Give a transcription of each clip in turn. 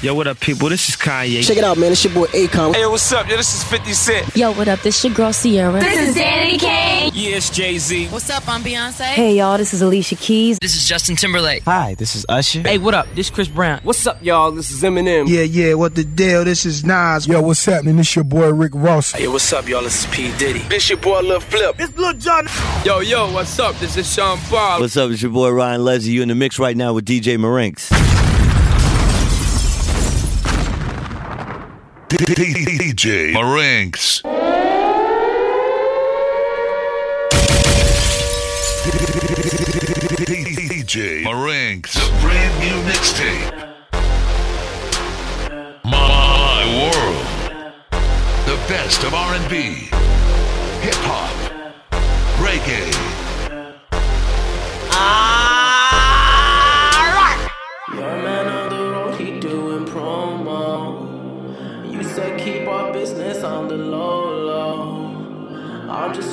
Yo, what up, people? This is Kanye. Check it out, man. It's your boy Akon. Hey, what's up? Yo, this is 50 Cent. Yo, what up? This your girl Ciara. This is Danity Kane. Yeah, it's Jay Z. What's up? I'm Beyonce. Hey, y'all. This is Alicia Keys. This is Justin Timberlake. Hi, this is Usher. Hey, what up? This Chris Brown. What's up, y'all? This is Eminem. Yeah, yeah. What the deal? This is Nas. Yo, what's happening? This your boy Rick Ross. Hey, what's up, y'all? This is P Diddy. This your boy Lil Flip. It's Lil Jon. Yo, yo, what's up? This is Sean Paul. What's up? It's your boy Ryan Leslie. You in the mix right now with DJ Marinks. DJ Marinks. DJ Marinks. The brand new mixtape. My World. The best of R&B, hip hop, reggae. Your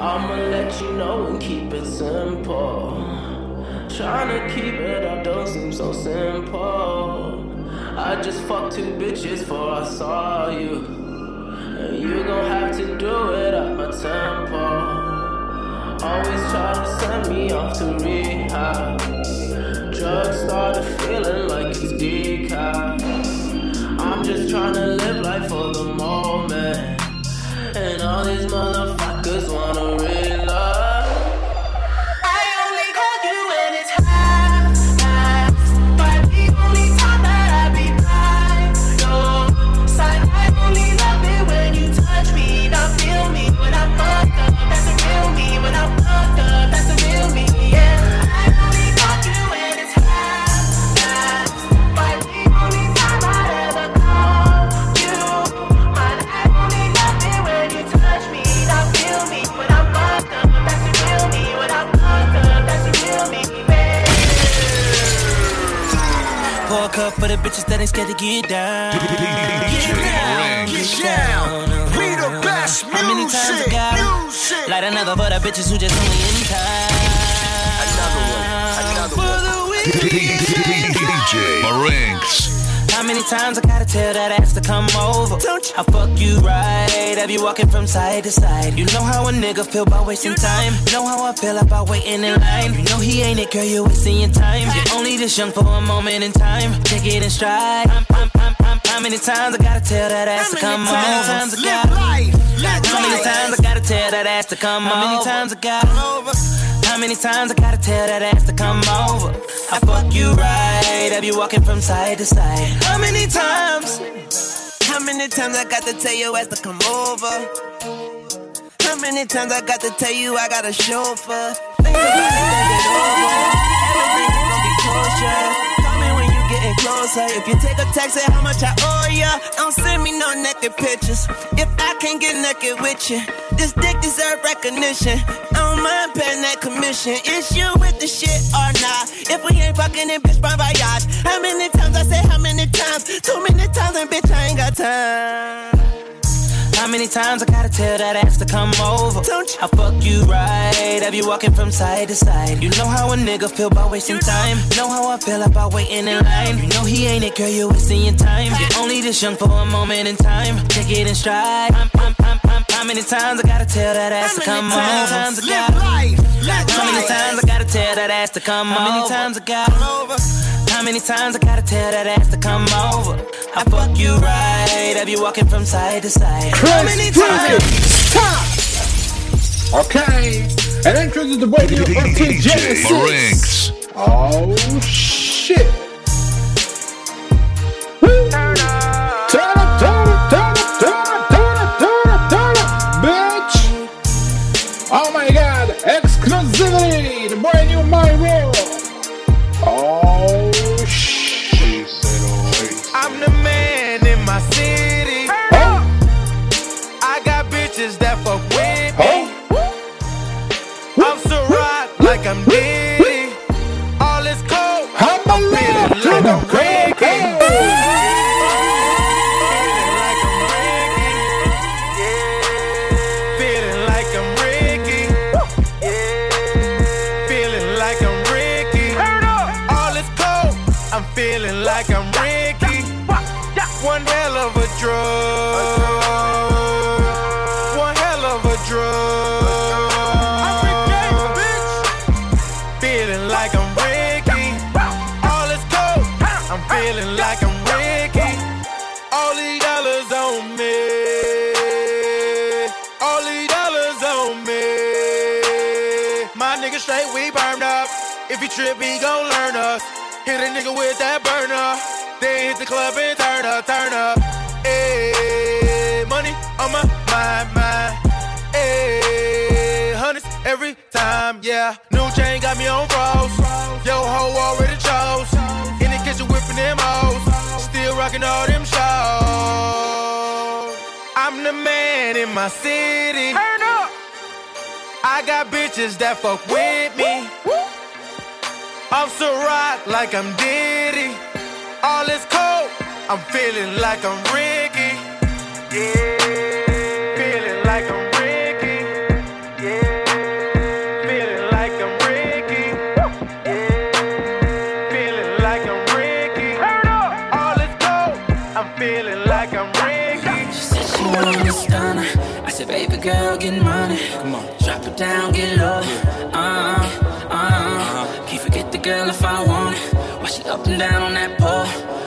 I'ma let you know and keep it simple. Trying to keep it up don't seem so simple. I just fucked two bitches before I saw you. And you gon' have to do it at my tempo. Always try to send me off to rehab. Drugs started feeling like it's decaf. I'm just trying to live life for the moment. And all these motherfuckers wanna realize. The bitches that ain't scared to get down. Get down, get down. We the best music. How many times I got Light another for the bitches who just only in time. Another one. Another one. DJ Marinks. How many times I gotta tell that ass to come over? Don't you? I fuck you right. Have you walking from side to side? You know how a nigga feel about wasting time. You know how I feel about waiting in line. You know he ain't it, girl. You're wasting your time. You're only this young for a moment in time. Take it in stride. I'm, I'm, I'm, I'm, how many times I gotta tell that ass to come over? How many times I gotta? How many times I gotta tell that ass to come over? How many times I gotta? How many times I gotta tell that ass to come over? I fuck you right, have you walking from side to side? How many times? How many times I got to tell your ass to come over? How many times I got to tell you I got a chauffeur? Things are gonna get over. Everything is gonna be kosher. Closer. If you take a text, say how much I owe ya. Don't send me no naked pictures. If I can't get naked with you, this dick deserve recognition. I don't mind paying that commission. Is you with the shit or not? If we ain't fucking, then bitch, bon voyage. How many times I say how many times? Too many times, and bitch, I ain't got time. How many times I gotta tell that ass to come over? Don't you? I fuck you right, have you walking from side to side? You know how a nigga feel about wasting time. You know how I feel about waiting in line. You know he ain't it, girl, you're wasting your time. You're only this young for a moment in time. Take it in stride. I'm, I'm, I'm, I'm, How many times I gotta tell that ass to come over? How many times I gotta- How many times I gotta tell that ass to come over? How many times I gotta How many times I gotta tell that ass to come over? I fuck you right, have you walking from side to side? Many times? Okay. And entries is the radio from Kid Genesis. Marinx. Oh shit. My nigga straight, we burned up. If he trip, he gon' learn us. Hit a nigga with that burner. Then hit the club and turn up, turn up. Ayy, money on my mind, mind. Ayy, hundreds every time, yeah. New chain got me on froze. Yo, ho already chose. In the kitchen whipping them hoes. Still rocking all them shows. I'm the man in my city. I got bitches that fuck with me. I'm so rock like I'm Diddy. All is cold. I'm feeling like I'm Ricky. Yeah. Feeling like I'm Ricky. Yeah. Feeling like I'm Ricky. Yeah. Feeling like I'm Ricky. All. I'm feeling like I'm Ricky. Baby girl, get money. Come on, drop it down, get low. Uh, uh, can't forget the girl if I want it. Why she up and down on that pole?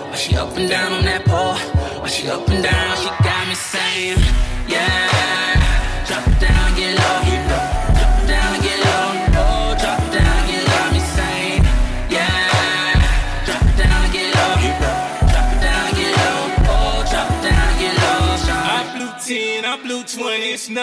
Why she up and down on that pole? Why she up and down? She got me saying,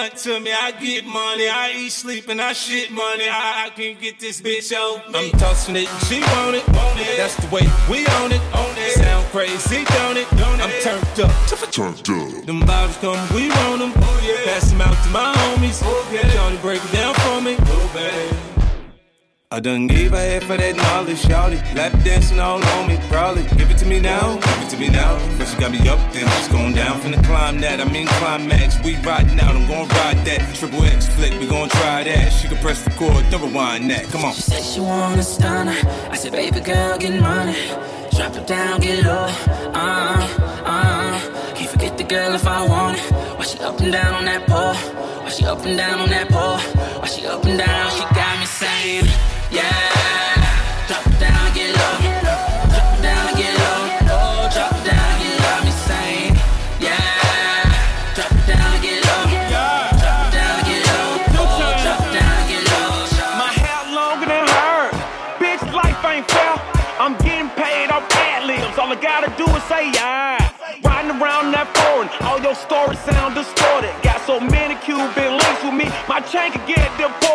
20, it's nothing to me. I get money, I eat, sleep, and I shit money. I, I can get this bitch out. me. I'm tossing it, she want it, want it. That's the way we own it, own it. Sound crazy, don't it? I'm turned up, turned up. Them bottles come, we want them. Oh, yeah. Pass them out to my homies. Oh, yeah. Johnny break it down for me. Oh, baby. I done gave her head for that knowledge, shouty. Lap dancing all on me, probably. Give it to me now, give it to me now. First you got me up, then it's going down. Finna climb that, I mean climax. We riding out, I'm gonna ride that. Triple X flick, we gonna try that. She can press record, then rewind that. Come on. She said she want a stunner. I said, baby girl, get money. Drop it down, get low. Uh, uh. Can't forget the girl if I want it. Why she up and down on that pole? Why she up and down on that pole? Why she up and down? She got me saying, yeah. Drop it down, get low. Drop it down, get low. Drop it down, get low. Me yeah. Drop it down, get low. Drop it down, get low. Drop it down, get low. My hair longer than her. Bitch, life ain't fair. I'm getting paid off ad libs. All I gotta do is say yeah. Riding around that foreign, all your stories sound distorted. Got so many Cuban links with me, my chain could get deported.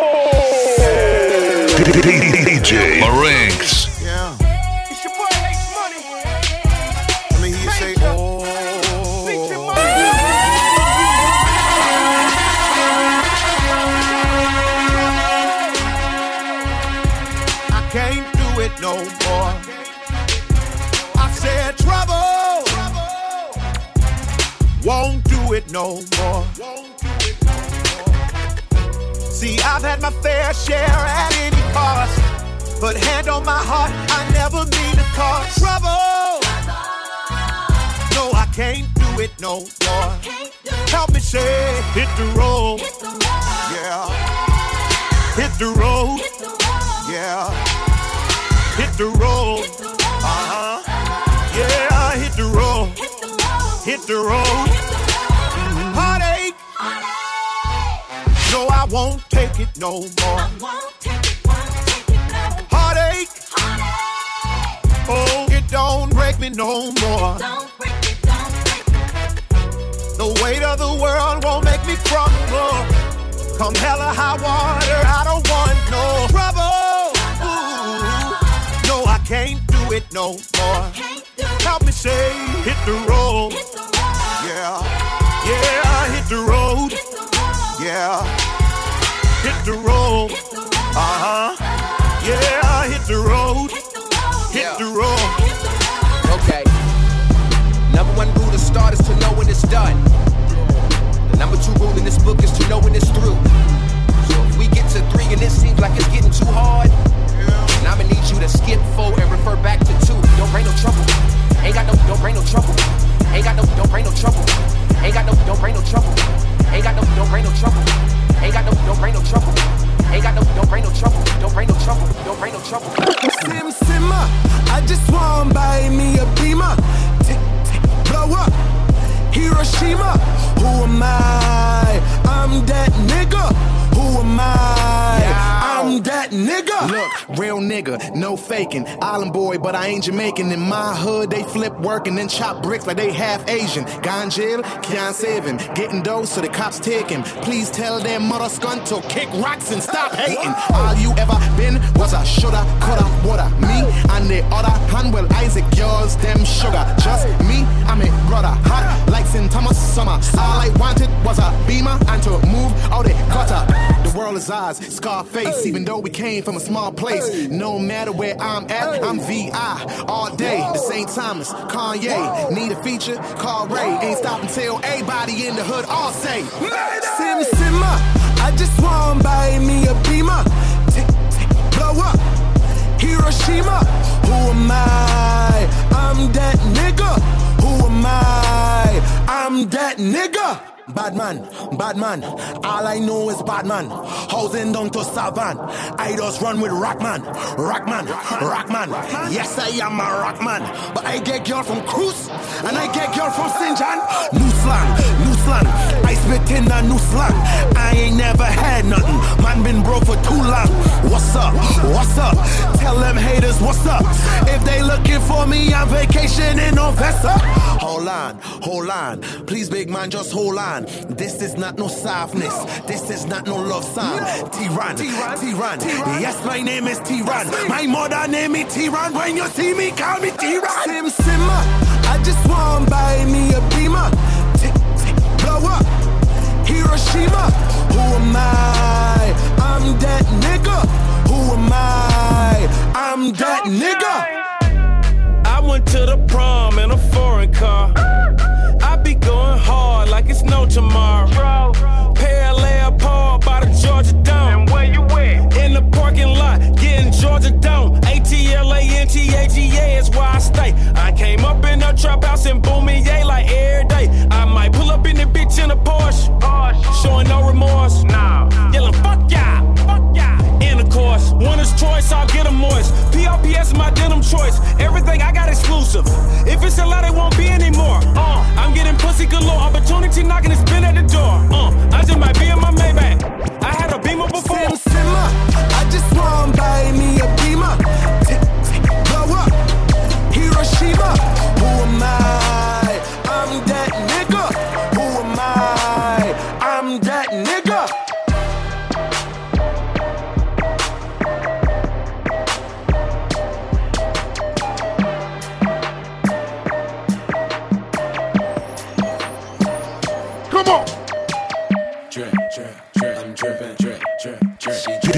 DJ Marinx. Yeah. It's your boy Ace Money. Let me hear you say, oh. I can't do it no more. I said trouble. Won't do it no more. See, I've had my fair share at any cost. But hand on my heart, I never mean to cause trouble. No, I can't do it no more. Help me say, hit the road. Yeah. Hit the road. Yeah. Hit the road. Uh huh. Yeah, hit the road. Hit the road. Heartache. No, I won't take it no more. Oh, it don't break me no more. Don't break it, don't break The weight of the world won't make me crumble. Come hella high water, I don't want no trouble. Ooh, no, I can't do it no more. Help me say, hit the road. Yeah, yeah, hit the road. Yeah, hit the road. One rule to start is to know when it's done. The number two rule in this book is to know when it's through. So if we get to three and it seems like it's getting too hard, then I'ma need you to skip four and refer back to two. Don't bring no trouble. Ain't got no, don't bring no trouble. Ain't got no, don't bring no trouble. Ain't got no, don't bring no trouble. Ain't got no, don't bring no trouble. Ain't got no, don't bring no trouble. Ain't got no, don't bring no trouble. Don't bring no trouble. Don't bring no trouble. Sim Simma, I just want buy me a beamer. Blow up. Hiroshima, who am I? I'm that nigga. Who am I? I'm that nigga. Look, real nigga, no faking. Island boy, but I ain't Jamaican. In my hood, they flip work and then chop bricks like they half Asian. Gone jail, can't save him. Getting dough so the cops take him. Please tell their mother scunt to kick rocks and stop hating. All you ever been was a shoulda, coulda, woulda. Me and the other hand, well, Isaac, yours, them sugar. Just me, I'm a brother. Hot like St. Thomas summer. All I wanted was a beamer and to move out the gutter. The world is ours, Scarface, even though we came from a small place. No matter where I'm at, I'm VI all day. The St. Thomas, Kanye, need a feature, call Ray. Ain't stopping till everybody in the hood all say, Sim Simma, I just want buy me a beamer. Blow up. Hiroshima, who am I? I'm that nigga. Am I? I'm that nigga. Bad man, bad man, all I know is bad man. Housing down to Savan. I just run with Rockman, Rockman, Rockman. Yes, I am a Rockman. But I get girl from Cruz and I get girl from St. John. New slang, new slang. I spit in a new slang. I ain't never had nothing. Man been broke for too long. What's up? What's up? Tell them haters what's up. Looking for me, I'm vacationing on Vesta. Hold on, hold on. Please, big man, just hold on. This is not no softness. This is not no love song. Tyran, Tyran. Yes, my name is Tyran. My mother name me Tyran. When you see me, call me Tyran. Sim Simma, I just want buy me a beamer. Tick, tick, blow up. Hiroshima, who am I? I'm that nigga. Who am I? I'm that nigga. I went to the prom in a foreign car. I be going hard like it's no tomorrow. Pale Paul by the Georgia Dome. And where you at? In the parking lot, getting Georgia Dome. A-T-L-A-N-T-A-G-A is where I stay. I came up in a trap house in booming yay like every day. I might pull up in the bitch in a Porsche. Showing no remorse. Nah. Yelling. Fuck y'all. Winner's choice, I'll get 'em moist. PRPS my denim choice. Everything I got exclusive. If it's a lot, it won't be anymore. Uh, I'm getting pussy galore. Opportunity knocking, it's been at the door. Uh, I just might be in my Maybach. I had a beamer before. Sim Simma, I just want to buy me a beamer.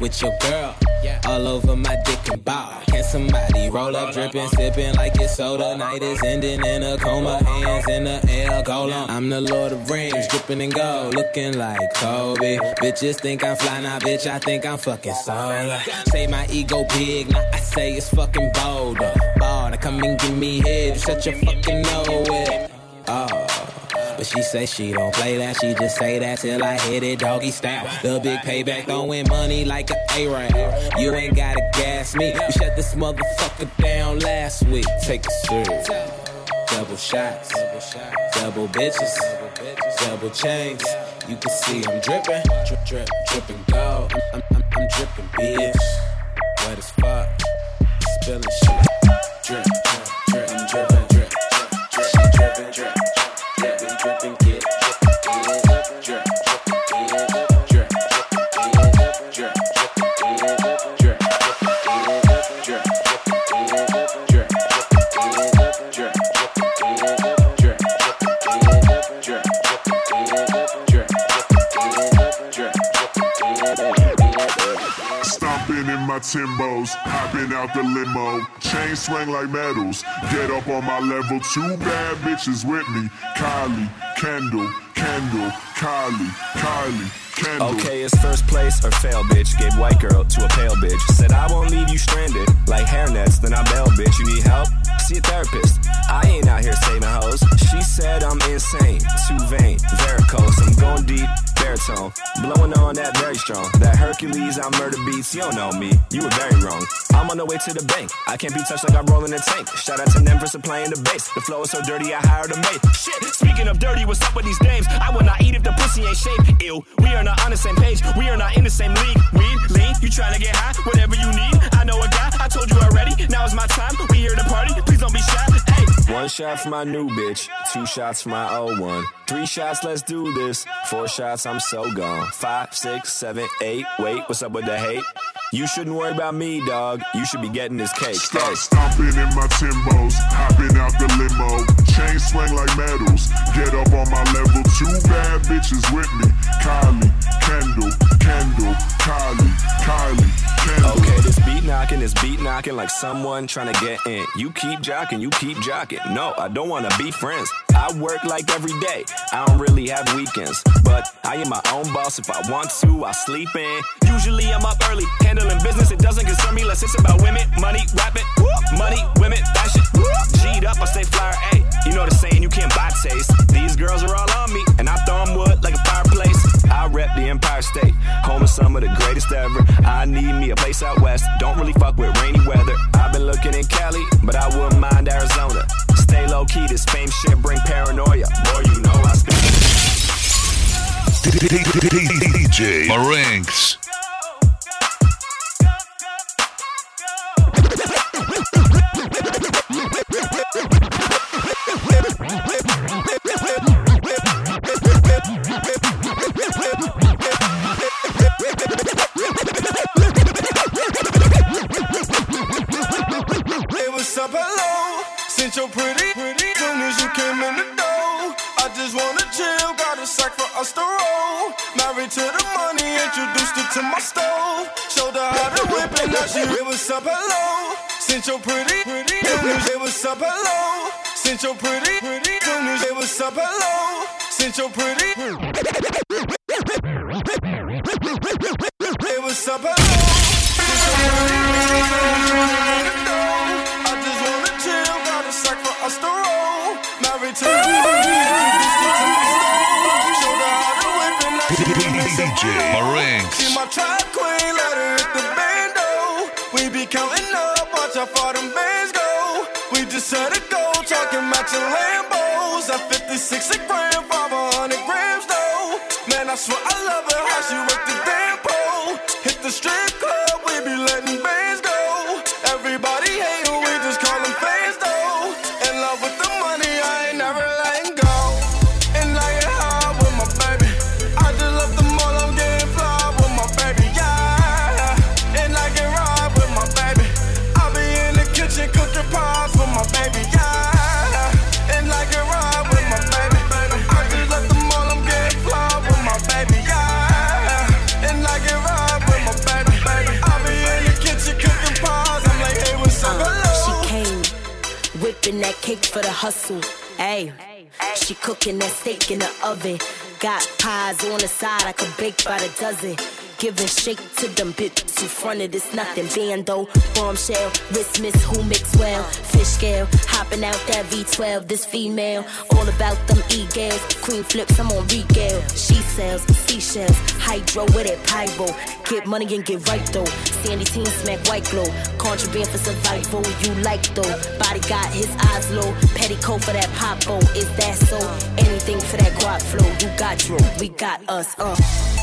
With your girl, all over my dick and ball. Can somebody roll up, dripping, sipping like it's soda? Night is ending in a coma, hands in the air, go long. I'm the Lord of Rings, dripping in gold, looking like Kobe. Bitches think I'm fly, now bitch, I think I'm fucking solar. Say my ego big, now I say it's fucking bold. Ball, come and give me head, shut your fucking nose with. Oh. But she say she don't play that, she just say that till I hit it doggy style. The big payback throwing money like a A-Rap. You ain't gotta gas me. We shut this motherfucker down last week. Take a sip. Double shots, double bitches, double chains. You can see I'm dripping, drip, drip, dripping gold. I'm, I'm, I'm, I'm dripping, bitch. Wet as fuck, spilling shit. Timbos, hopping out the limo. Chain swing like metals. Get up on my level. Two bad bitches with me. Kylie, Kendall, Kendall, Kylie, Kylie, Kendall. Okay, it's first place or fail, bitch. Gave white girl to a pale bitch. Said I won't leave you stranded like hairnets. Then I bail, bitch. You need help? See a therapist. I ain't out here saving hoes. She said I'm insane, too vain, varicose. I'm going deep, baritone, blowing on that very strong. That Hercules, I murder beats. You don't know me. You were very wrong. I'm on the way to the bank. I can't be touched like I'm rolling a tank. Shout out to them for supplying the bass. The flow is so dirty, I hired a maid. Shit. Speaking of dirty, what's up with these dames? I will not eat if the pussy ain't shaved. Ew. We are not on the same page. We are not in the same league. Weed, lean, you trying to get high? Whatever you need. I know a guy. I told you already. Now is my time. We here to party. Please don't be shy. Hey. One shot for my new bitch. Two shots for my old one. Three shots, let's do this. Four shots, I'm so gone. Five, six, seven, eight. Wait, what's up with the hate? You shouldn't worry about me, dog. You should be getting this cake. Stop stomping in my Timbos, hopping out the limo. Chain swing like metals. Get up on my level. Two bad bitches with me. Kylie, Kendall, Kendall, Kylie, Kylie, Kendall. Okay, this beat knocking, this beat knocking like someone trying to get in. You keep jocking, you keep jocking. No, I don't wanna be friends. I work like every day. I don't really have weekends, but I am my own boss. If I want to, I sleep in. Usually I'm up early, handling business. It doesn't concern me unless it's about women, money, rapping, money, women, fashion. G'd up, I stay flyer. Hey, you know the saying, you can't buy taste. These girls are all on me, and I throw 'em wood like a fireplace. Rep the Empire State, home of some of the greatest ever. I need me a place out west. Don't really fuck with rainy weather. I've been looking in Cali, but I wouldn't mind Arizona. Stay low key, this fame shit bring paranoia. Boy, you know I speak. DJ Marinx. To my stove. Showed her how to whip it, now she it was up hello, since your pretty, pretty it was up hello, since your pretty, pretty it was up hello, since your pretty. It was up hello. DJ Marinx. She my track queen, let her hit the bando. We be counting up, watch how far them bands go. We just set a goal, talking matching Lambos. At 56 a gram, 500 grams though. Man, I swear hustle. Ayy, she cooking that steak in the oven. Got pies on the side, I could bake by the dozen. Giving shake to them bitches in front of this nothing. Bando, bombshell, wrist miss who mix well. Fish scale, hopping out that V12. This female, all about them e-gals. Queen flips, I'm on regale. She sells seashells, hydro with it pyro. Get money and get right though. Sandy team smack white glow. Contraband for survival, you like though. Body got his eyes low. Petticoat for that popo, is that so? Anything for that guap flow. You got Drew, we got us, uh.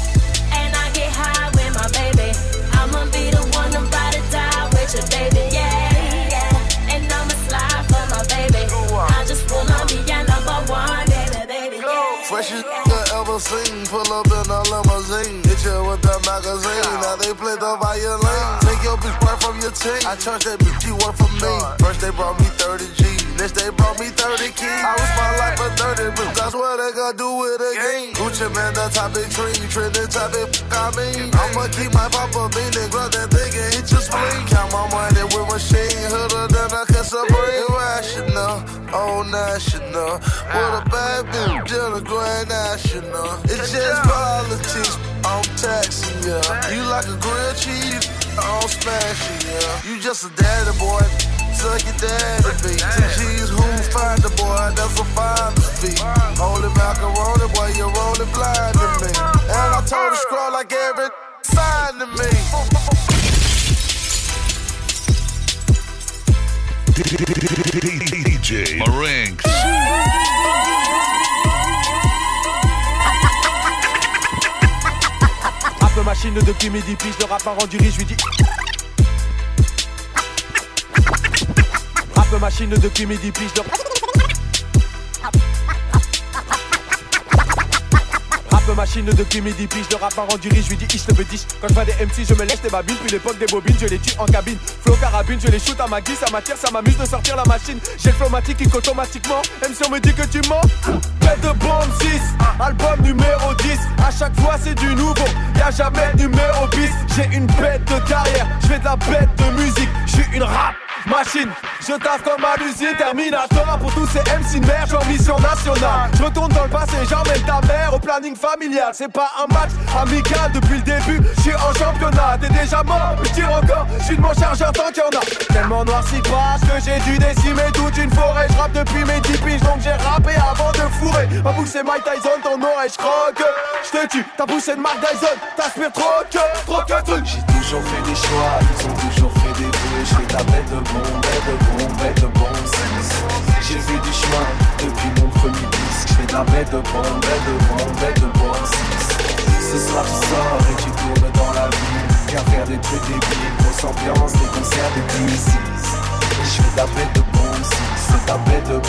With your baby. Yeah, yeah. And I'ma slide for my baby. I just wanna be your number one, baby, baby. Yeah. Freshest nigga ever seen. Pull up in a limousine. Hit you with the magazine. Now they play the violin. Take your bitch right from your team. I charge that bitch, you work for me. First they brought me 30 G's. Next they brought me 30 keys. I was my life for 30 bitch. That's what they gonna do with a game. Gucci Mane, the topic tree. Trending topic, I mean. I'ma keep my papa beating. Grab that thing and hit your spleen. Count my money with machine. Hooder than a kiss a brain. Rational, oh national. What a bad bitch, in grand national. It's just politics. I'm taxing ya. You like a grilled cheese. I'm smashing ya. You just a daddy boy. Suck your daddy beat. Two G's who find the boy. That's a finder's fee. Holy macaroni, boy, you're only blind to me. And I told the scroll like every sign to me. DJ machine depuis midi, puis le rap a rendu riche, je lui dis. Rap machine depuis midi, puis le Rap machine depuis midi, puis le rap a rendu riche, je lui dis ich le dis Quand je vois des MC, je me laisse des babines, puis l'époque des bobines, je les tue en cabine. Flow carabine, je les shoot à ma guise, ça m'attire, ça m'amuse de sortir la machine. J'ai le flomatique qui automatiquement, MC on me dit que tu mens. Bête de bombe 6, album numéro 10. À chaque fois c'est du nouveau, y'a jamais numéro bis. J'ai une bête de carrière, je fais de la bête de musique, je suis une rap machine. Je taffe comme l'usine Terminator pour tous ces MC de merde, en mission nationale. Je retourne dans le passé, j'emmène ta mère au planning familial. C'est pas un match amical depuis le début, je suis en championnat. T'es déjà mort, je tire encore, je suis de mon chargeur tant qu'il y en a. Tellement noir si passe que j'ai dû décimer toute une forêt. Je rappe depuis mes 10 piges, donc j'ai rappé avant de fourrer. Ma bouche Mike Tyson, ton oreille je croque. Je te tue, ta bouche de Mark Dyson, t'aspires trop que, trop que truc. J'ai toujours fait des choix, ils ont la bête de bon, bête de de bon sens. J'ai fait du chemin depuis mon premier disque. Je fais de la de bon, bête de bon, bête de bon sens. Ce soir tu sors et tu tournes dans la ville. Viens faire des trucs débiles, grosse ambiance, des concerts de P6. Je fais de bête de bon sens. C'est de la de.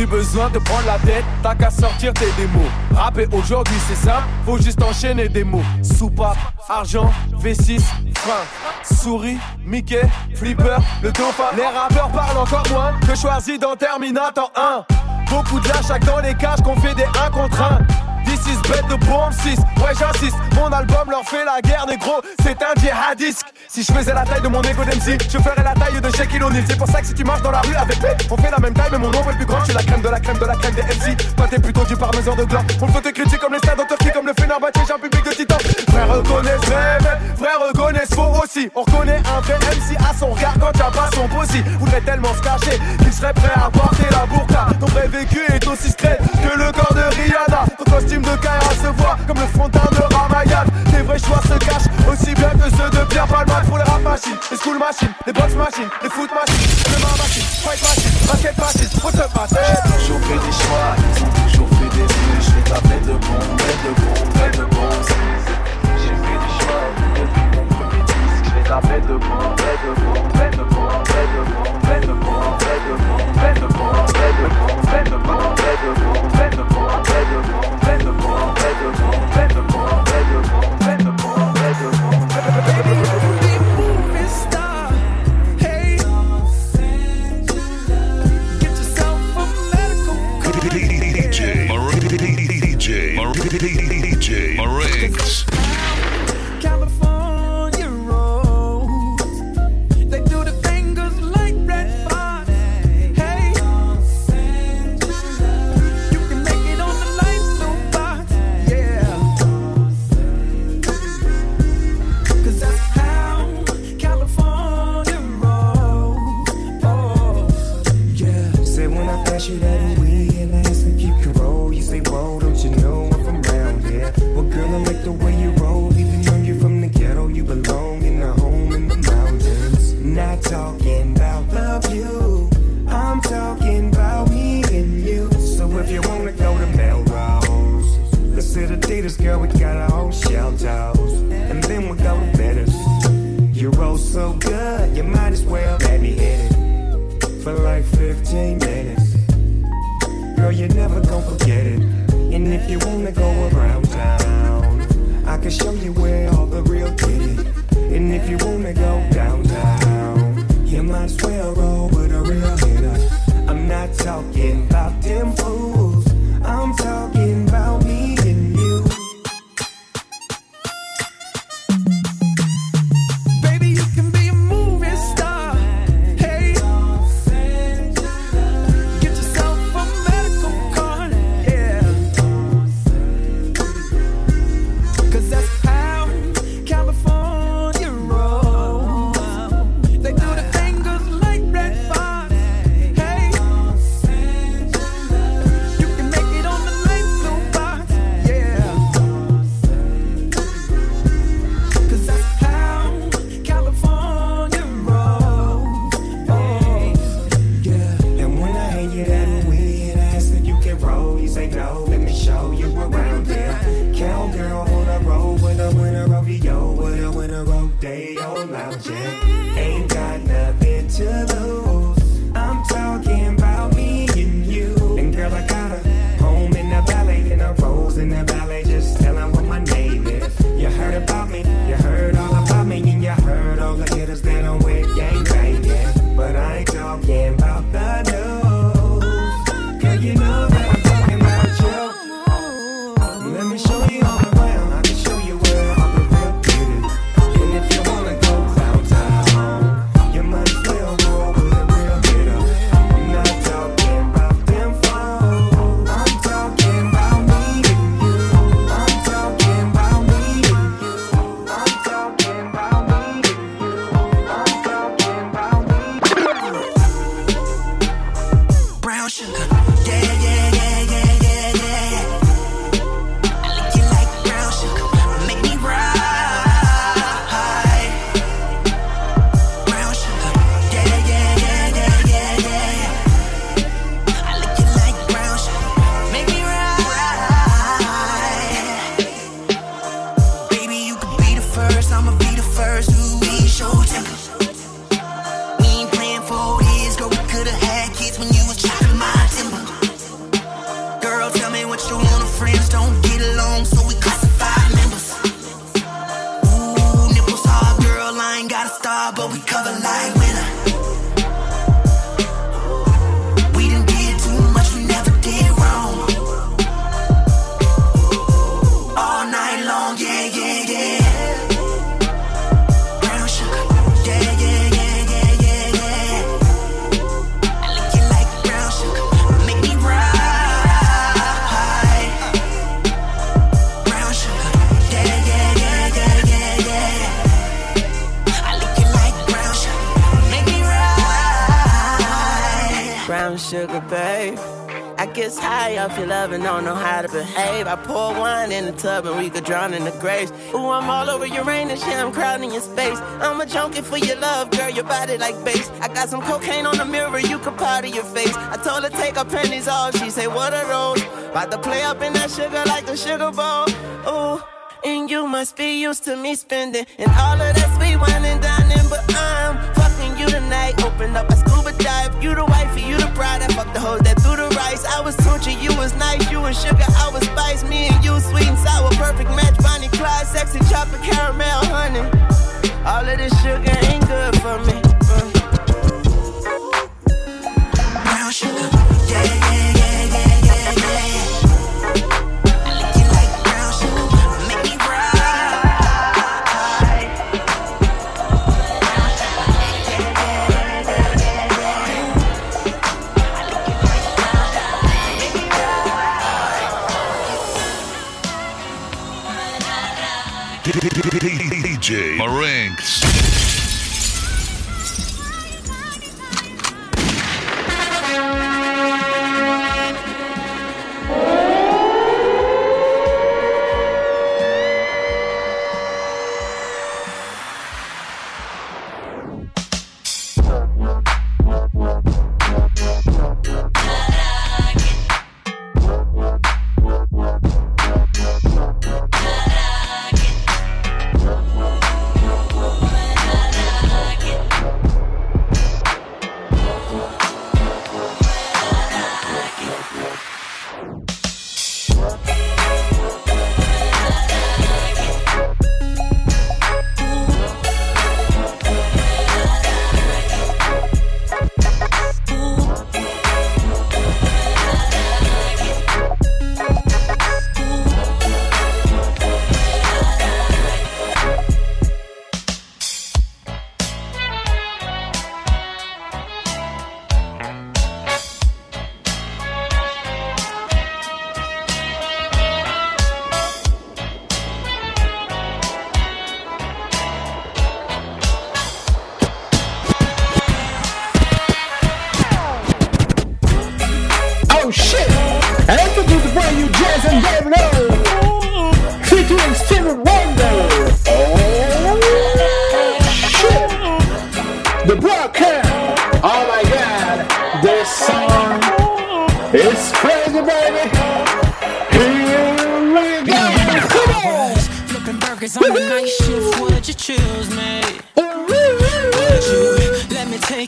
Plus besoin de prendre la tête, t'as qu'à sortir tes démos. Rapper aujourd'hui c'est simple, faut juste enchaîner des mots. Soupape, argent, V6, frein, souris, Mickey, flipper, le dauphin. Les rappeurs parlent encore moins que choisi dans Terminator 1. Beaucoup de lâches dans les cages qu'on fait des 1 contre 1. This is bête de bombe 6, ouais j'insiste. Mon album leur fait la guerre négro C'est un djihadisque Si je faisais la taille de mon ego d'MC Je ferais la taille de Shaquille O'Neal. C'est pour ça que si tu marches dans la rue avec Pete On fait la même taille mais mon nombre est plus grand. Je suis la crème de la crème de la crème des MC Toi t'es plutôt du parmesan de gland. On peut te critiquer comme les stades en Turquie Comme le Fenerbahçe j'ai un public de titan Frère reconnaissent mais frère reconnaissent faux aussi. On reconnaît un vrai MC à son regard quand y'a pas son possi. Voudrait tellement se cacher qu'il serait prêt à porter la burqa. Ton vrai vécu est aussi secret que le corps de Rihanna costume de Kaira se voit comme le frontin de Ramayan Tes vrais choix se cachent aussi bien que ceux de Pierre Palmade Pour les rap machines, les school machines, les box machines, les foot machines Les main machines, fight machines, basket machines, foot machines J'ai toujours fait des choix, ils ont toujours fait des vœux. Je la bête de bon, de bon, bête de bon. J'ai fait des choix depuis mon premier disque. Je la bête de bon, de bon, bête de bon, bête de bon, bête de bon, bête de bon, bête de bon, bête de bon, bête de bon, bête de bon, DJ Mariggs. you wanna go around town, I can show you where all the real kitty. And if you wanna go downtown, you might as well roll with a real hitter. I'm not talking. drown in the graves. Ooh, I'm all over your Uranus, yeah, I'm crowding your space. I'm a junkie for your love, girl, your body like bass. I got some cocaine on the mirror, you can powder your face. I told her take her panties off, she say, what a rose. About to play up in that sugar like the sugar bowl. Ooh, and you must be used to me spending. And all of that sweet wine and dining, but I'm fucking you tonight. Open up a scuba dive, you the wife, you the bride. I fuck the hoes that threw price. I was Tunchi, you was nice, you was sugar, I was spice. Me and you, sweet and sour, perfect match. Bonnie Clyde, sexy, chocolate, caramel, honey. All of this sugar ain't good for me. Thanks.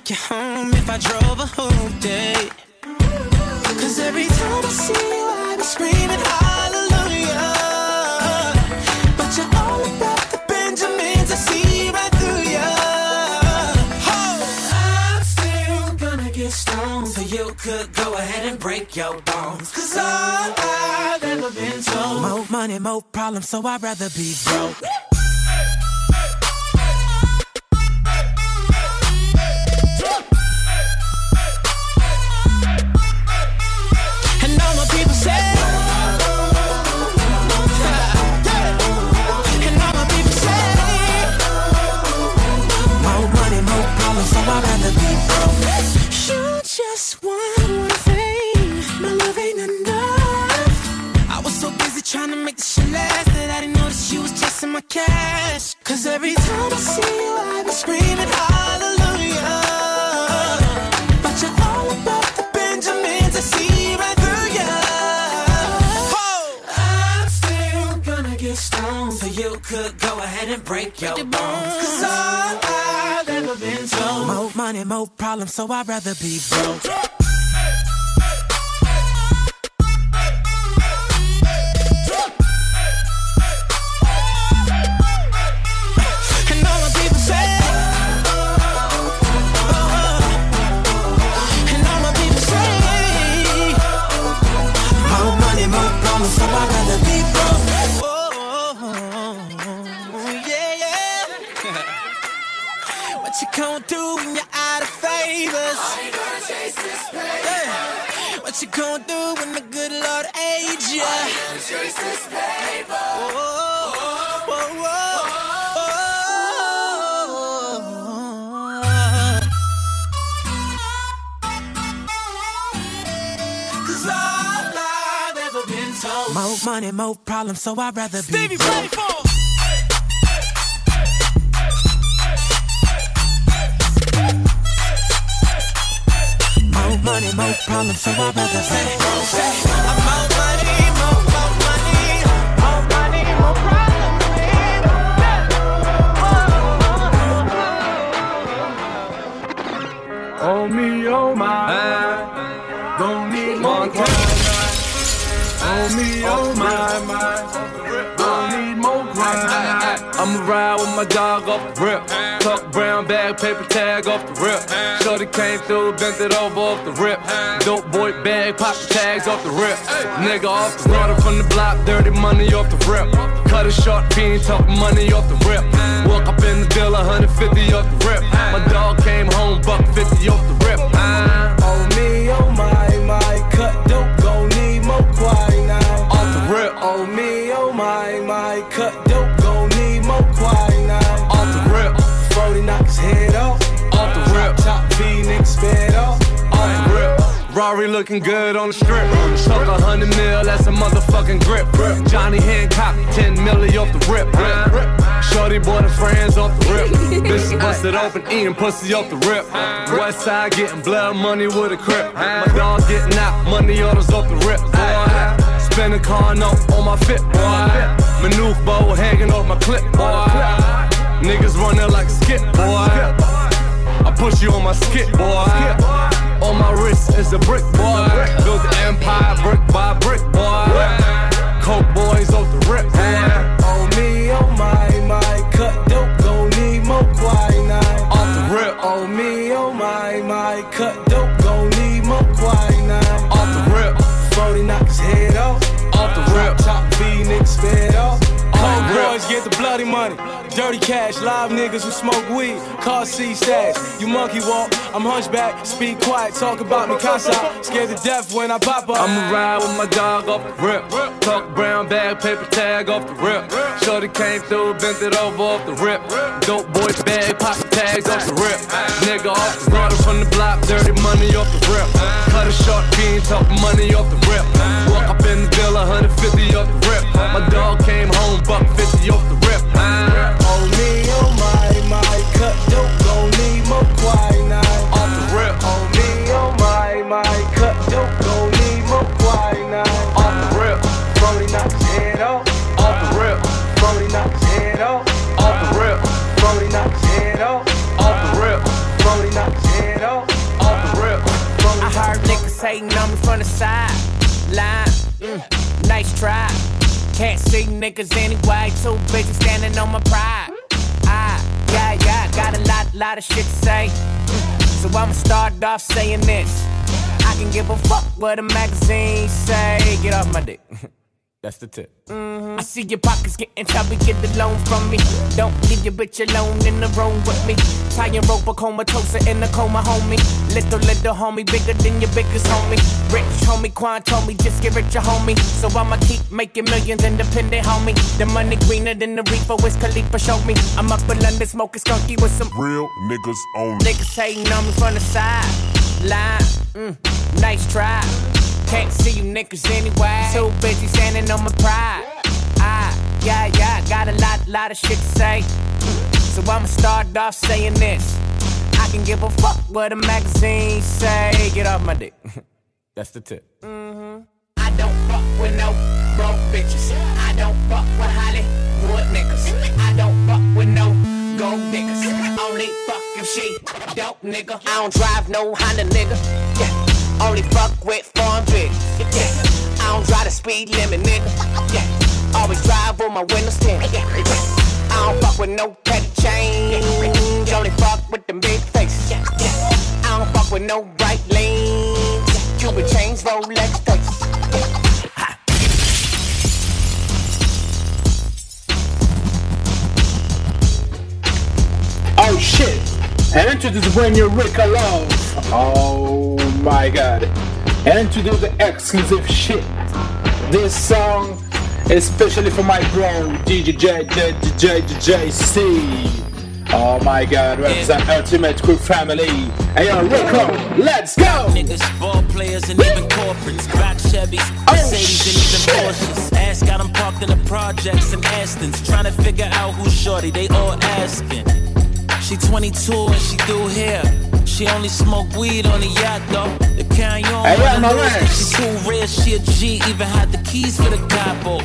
Take you home if I drove a home day? Cause every time I see you, I be screaming hallelujah. But you're all about the Benjamins, I see right through ya. I'm still gonna get stoned, so you could go ahead and break your bones. Cause all I've ever been told, more money, more problems, so I'd rather be broke. Just one thing, my love ain't enough. I was so busy trying to make this shit last that I didn't notice you was chasing my cash. Cause every time I see you, I be screaming hallelujah. But you're all about the Benjamins, I see right through ya. I'm still gonna get stoned, so you could go ahead and break your bones. Cause all I've ever been told, more money, more problems, so I'd rather be broke. And What you gonna do when you're out of favors? Yeah. What you gonna do when the good Lord aids you? Oh, oh, oh, oh. Cause all I've ever been told More money, more problems, so I'd rather be Stevie broke. More money, more problems, so I'd rather say, I'm more money, more, more money, more money, more problems. Oh me, oh my, I'ma ride with my dog off the rip. Tuck brown bag, paper tag off the rip. Shorty came through, bent it over off the rip. Dope boy bag, pop the tags off the rip. Nigga off the water from the block, dirty money off the rip. Cut a short, fiend, talk money off the rip. Walk up in the deal, 150 off the rip. My dog came home, buck 50 off the rip. Uh, Oh me, oh my, my, cut dope, gon' need more quiet Rari looking good on the strip. Took a hundred mil, that's a motherfucking grip. Johnny Hancock, 10 milli off the rip. Shorty boy the friends off the rip. Bitch busted open, eating pussy off the rip. West side getting blood money with a crip. My dog getting out, money orders off the rip. Boy. Spin a car note on my fit, boy. Maneuver bow hanging off my clip, boy. Niggas running like skip, boy. I push you on my skip, boy. On my wrist is a brick, boy. Build the empire brick by brick, boy. Coke boys off the rip, boy. Oh me, oh my, my, cut dope, gon' need more quiet now. Off the rip, Oh me, oh my, my, cut dope, gon' need more quiet now. off the rip, Brody knock his head off. off the rip. Chop V, sped get the bloody money. Dirty cash, live niggas who smoke weed, car seat stash. You monkey walk, I'm hunchback, speak quiet, talk about me casa. Scared to death when I pop up. I'ma ride with my dog off the rip. Talk brown bag, paper tag off the rip. Shorty came through, bent it over off the rip. Dope boy bag, pop the tags off the rip. Nigga off the water from the block, dirty money off the rip. Cut a short fiend, talk money off the rip. Walk up in the villa, 150 off the rip. My dog came home, buck 50 off the rip. Oh me, oh my, my, cut dope, gon' need more quiet side. Line, mm, nice try. Can't see niggas anyway, too busy standing on my pride. I, yeah, yeah, got a lot, lot of shit to say. So I'ma start off saying this. I can give a fuck what a magazine say. Get off my dick. That's the tip. Mm-hmm. I see your pockets getting chubby, get the loan from me. Don't leave your bitch alone in the room with me. Tie your rope a comatose in a coma, homie. Little, little homie, bigger than your biggest homie. Rich homie, Quan told me, just get richer, homie. So I'ma keep making millions independent, homie. The money greener than the reefer, Wiz Khalifa showed me. I'm up in London smoking skunky with some real niggas only. Niggas hating on me from the side. Line, mm, nice try. Can't see you niggas anyway. Too busy standing on my pride. I, yeah, yeah, got a lot, lot of shit to say. So I'ma start off saying this. I can give a fuck what a magazine say. Get off my dick. That's the tip. Mm-hmm. I don't fuck with no broke bitches. I don't fuck with Hollywood niggas. I don't fuck with no gold niggas. Only fuck if she dope nigga. I don't drive no Honda nigga. Yeah. Only fuck with speed limit nigga. Yeah. Always drive with my. I don't fuck with no petty change. Only fuck with them big faces. Yeah. I don't fuck with no bright lanes. Cuban chains, Rolex faces. Oh shit! And introduce brand new Rick Love. Oh my god. And introduce the exclusive shit. This song especially for my bro DJ J J J J C. Oh my god, represent Ultimate Crew Family. Hey yo, Rico, let's go! Niggas, ball players, and even corporates. Back Chevys, oh, Mercedes, and even Porsches. Ass got them parked in the projects and Astons. Trying to figure out who's shorty, they all asking. She 22 and she do hair. She only smoke weed on the yacht though. The carry on Hey, yeah, wanna my lose man. 'cause she too rare. She a G, even had the keys for the capo.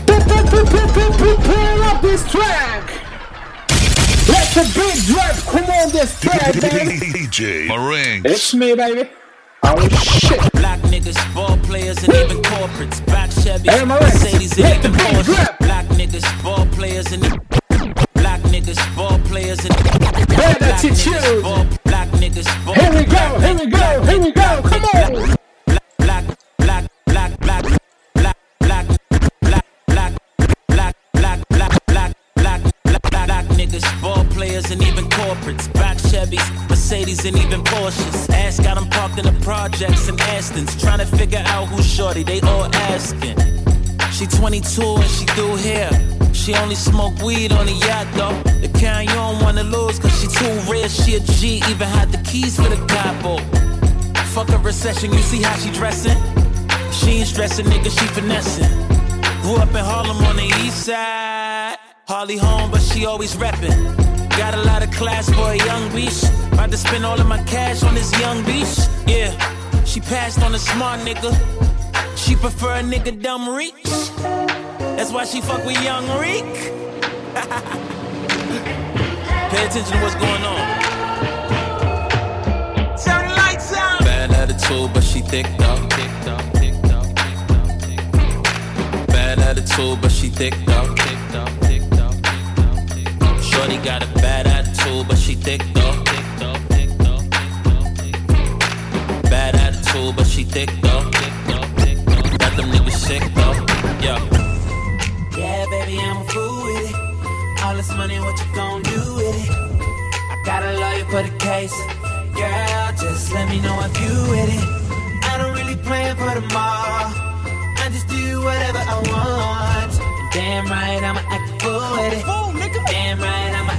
Prepare up this track! Let the beat drop, come on this track, baby! DJ Marinx. It's me, baby! Oh shit! Black niggas, ball players, and even corporates. Back Chevys, Hey, my Mercedes, and even beat Porsches. drop. Black niggas, ball players, and black niggas, ball players, and black niggas, ball, black niggas, ball. Here we go, here we go, here we go, come on! Black, black, black, black, black, black, black, black, black, black, black, black, black, black, black niggas, ball players, and even corporates. Black Chevys, Mercedes, and even Porsches. Ass got them parked in the projects and Astons. Trying to figure out who's shorty, they all asking. She 22 and she do hair. She only smoke weed on the yacht though. The kind you don't wanna lose cause she too rare. She a G, even had the keys for the capo. Fuck a recession, you see how she dressing? She ain't stressing, nigga, she finessing. Grew up in Harlem on the east side. Harley home, but she always reppin'. Got a lot of class for a young beast. About to spend all of my cash on this young beast. Yeah, she passed on a smart nigga. Prefer a nigga dumb Reek. That's why she fuck with young Reek. Pay attention to what's going on. Turn the lights out. Bad attitude, but she thick though. Bad attitude, but she thick though. Shorty got a bad attitude, but she thick though. Bad attitude, but she thick though. Got them niggas sick though. Yo. Yeah, baby, I'm a fool with it. All this money, what you gon' do with it? I got a lawyer for the case. Girl, just let me know if you with it. I don't really plan for tomorrow. I just do whatever I want. Damn right, I'ma act a fool with it. Damn right, I'ma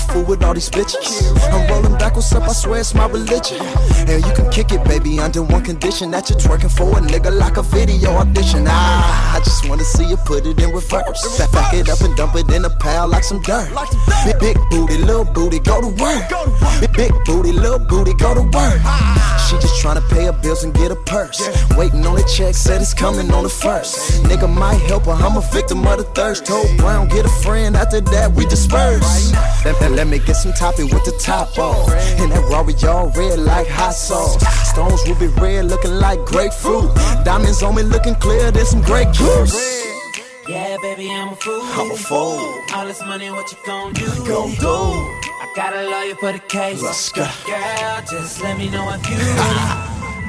fool with all these bitches. I'm rolling backwards up, I swear it's my religion. And you can kick it, baby, under one condition that you're twerking for a nigga like a video audition. Ah, I just wanna see you put it in reverse. Back, it up and dump it in a pile like some dirt. Big, big booty, little booty, go to work. Big, big booty, little booty, go to work. She just tryna pay her bills and get a purse. Waiting on the check, said it's coming on the first. Nigga might help her, I'm a victim of the thirst. Told Brown, get a friend, after that we disperse. Let- let me get some topping with the top off. And that Rari all red like hot sauce. Stones will be red, looking like grapefruit. Diamonds on me looking clear, there's some great juice. Yeah, baby, I'm a fool. I'm a fool. All this money, what you gon' do? Gon' do. I got a lawyer for the case. Let's go. Girl, just let me know if you.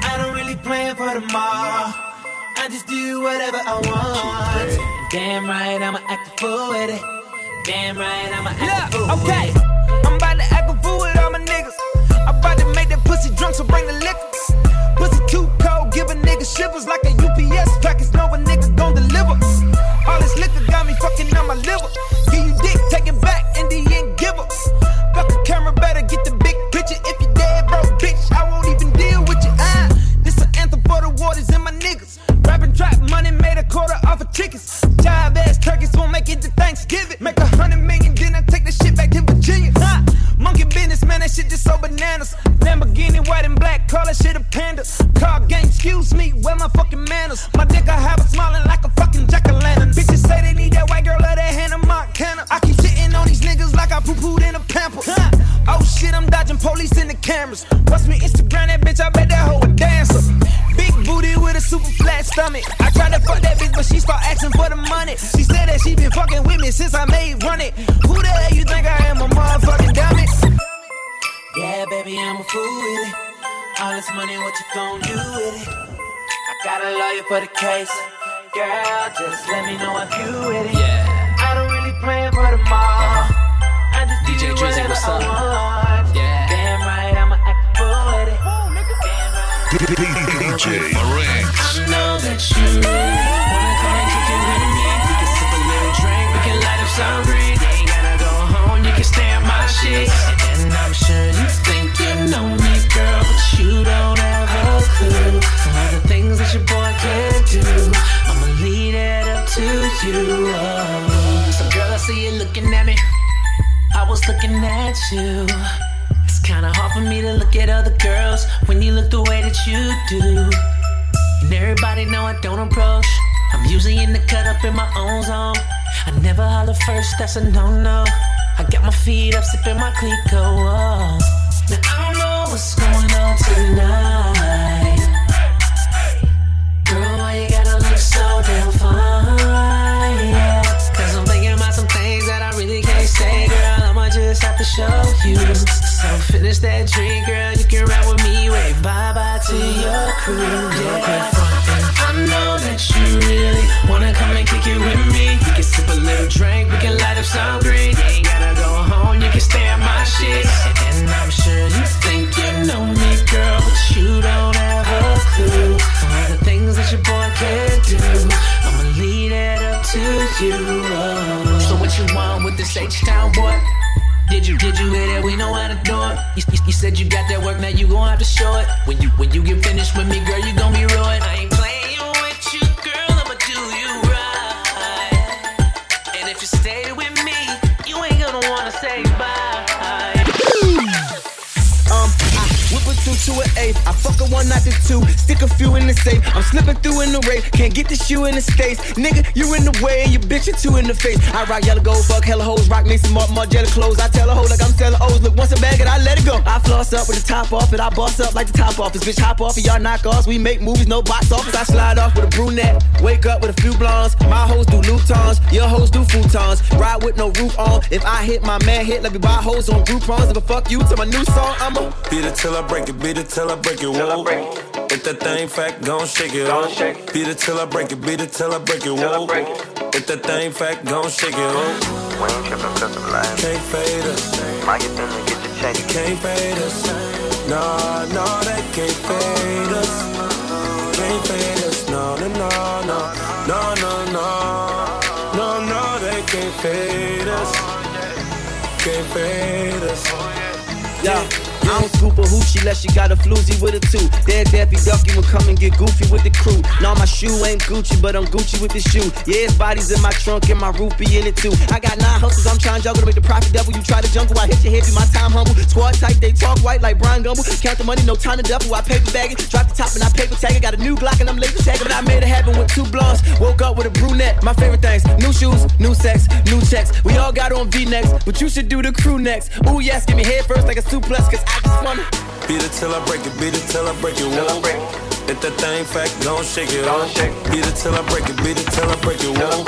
I don't really plan for tomorrow. I just do whatever I want. Damn right, I'ma act a fool with it. Damn right, I'ma act a fool okay. That's a no-no. I got my feet up, sipping my Clicquot. Oh. Now I don't know what's going on tonight. Girl, why you gotta look so damn fine? Cause I'm thinking about some things that I really can't say, girl. I'ma just have to show you. So finish that drink, girl. You can ride with me. Wave bye bye to your crew. Yeah. You, got that work, now you gon' have to show it. When you, when you get finished with me, girl, fuck a the two. Stick a few in the safe. I'm slipping through in the race. Can't get the shoe in the states. Nigga, you in the way and you bitch you two in the face. I rock yellow gold, fuck hella hoes, rock me some more Margiela clothes. I tell a hoe like I'm selling O's. Look, once a bag and I let it go. I floss up with the top off it. I boss up like the top office. Bitch, hop off of y'all knockoffs. We make movies, no box office. I slide off with a brunette. Wake up with a few blondes. My hoes do Louboutins. Your hoes do futons. Ride with no roof on. If I hit my man hit, let me buy hoes on Groupons. If I fuck you to my new song, I'ma Beat it till I break it, beat it till I break it, whoa. If that thing fat, gon' shake it, oh. Beat it till I break it, beat it till I break it, whoa. If that thing fat, gon' shake it, oh. We ain't trippin' cause I'm lying. Can't fade us. Get them to get the check. Can't fade us. Nah, nah, they can't fade us. Can't fade us. No, no, no, no. No, no, no. No, no, they can't fade us. Can't fade us. Yeah, I don't scoop a hoochie unless she got a floozy with a two. Dead Daffy Ducky will come and get goofy with the crew. Now my shoe ain't Gucci, but I'm Gucci with the shoe. Yeah, his body's in my trunk and my roof be in it too. I got nine hustles, I'm trying to juggle to make the profit double. You try to jungle, I hit your head, be my time humble. Squad tight, they talk white like Bryant Gumbel. Count the money, no time to double. I paper bag it, drop the top and I paper tag it. Got a new Glock and I'm laser tagging, but I made it happen with two blondes. Woke up with a brunette. My favorite things: new shoes, new sex, new checks. We all got on V-necks, but you should do the crew next. Ooh yes, give me head first like a suplex, cause I just wanna. Beat it till I break it, beat it till I break it. Whoa. If that thing fat, gon' shake it. Oh. Beat it till I break it, beat it till I break it. Whoa.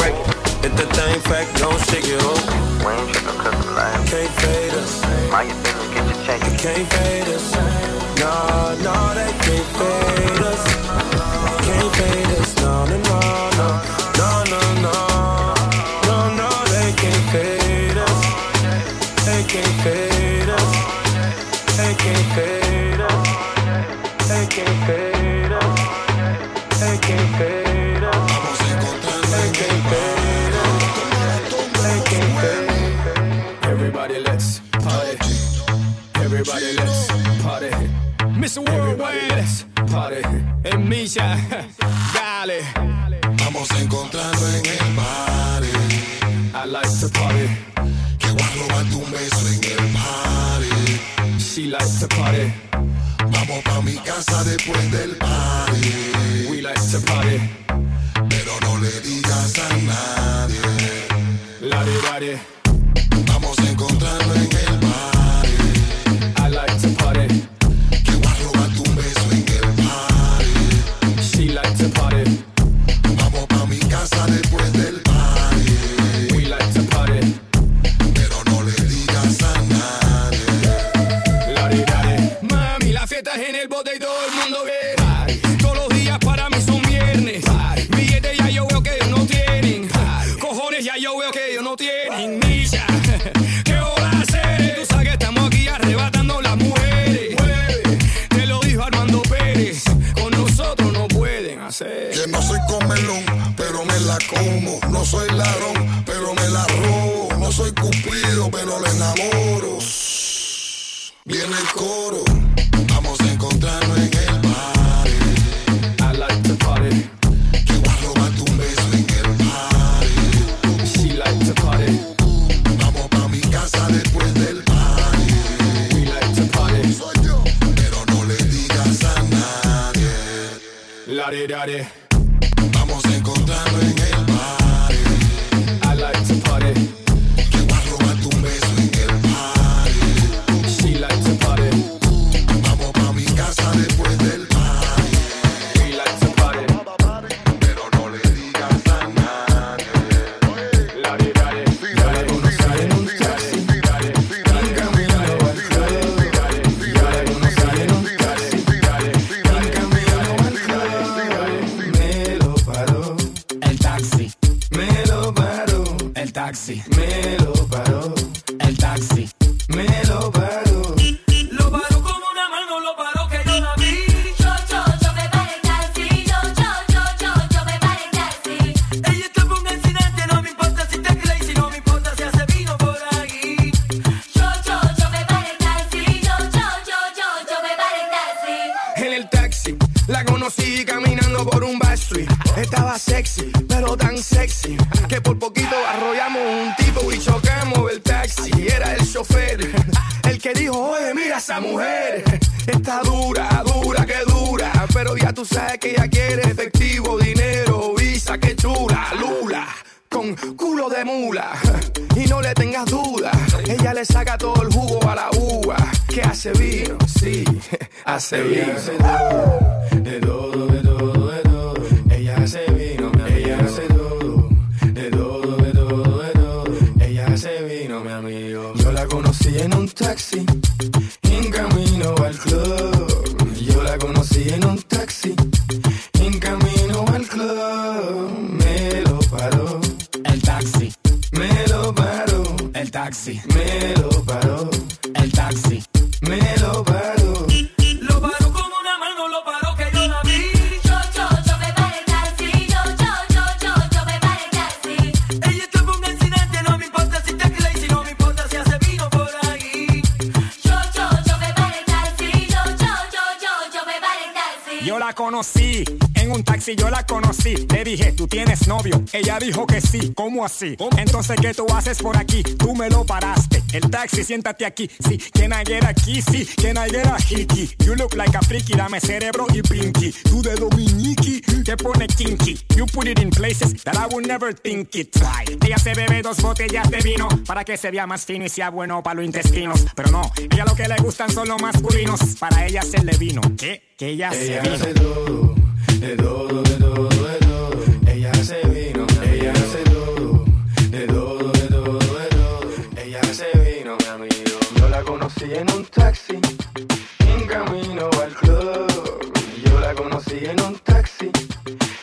If that thing fat, gon' shake it. Oh. We ain't trippin' cause the line. Can't fade us. Mind your business, get your check. You can't fade us. Nah, nah, they can't fade us. Can't fade us. No, no, no, no. No, no, no. No, Everybody, let's party. Mr. Worldwide, let's party. En Misha, dale. Vamos a encontrarnos en el party. I like to party. Que a robarte un beso en el party. She likes to party. Vamos pa' mi casa después del party. We like to party. Pero no le digas a nadie. La di. Vamos a encontrarnos en el comelón, pero me la como. No soy ladrón, pero me la robo. No soy cupido, pero le enamoro. Viene el coro. Vamos a encontrarnos en el party. I like to party. Que voy a robarte un beso en el party. She like to party. Vamos pa' mi casa después del party. We like to party. Soy yo. Pero no le digas a nadie. La di da di. Vamos la conocí en un taxi, en camino al club. Yo la conocí en un taxi, ¿Cómo así? Entonces, ¿qué tú haces por aquí? Tú me lo paraste. El taxi, siéntate aquí. Sí, can I get a kissy? Can I get a hickey? You look like a freaky. Dame cerebro y pinky. Tú de Dominiki, te pone kinky. You put it in places that I would never think it. Why? Ella se bebe dos botellas de vino para que se vea más fino y sea bueno para los intestinos. Pero no, ella lo que le gustan son los masculinos. Para ella hacerle vino. ¿Qué? Que ella, se Ella vino. hace todo, de todo, de todo, de todo. Conocí en un taxi, en camino al club. Yo la conocí en un taxi,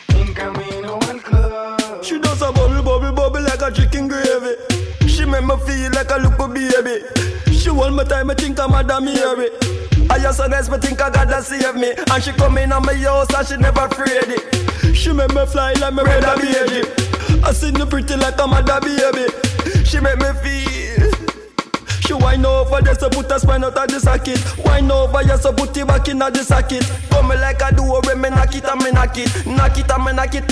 en camino al club. She does a bubble, bubble, bubble like a chicken gravy. She make me feel like a little baby. She hold my time, I think I'm Madam Mary. I just honest, me think I gotta save me. And she come in on my house and she never afraid it. She make me fly like my red baby. I see me pretty like a mother baby. She make me feel. She wind over just to put a spine out of the socket. Wind over just to put it back in a the socket. Come me like I do when me knock it and me knock it, knock it and me knock it.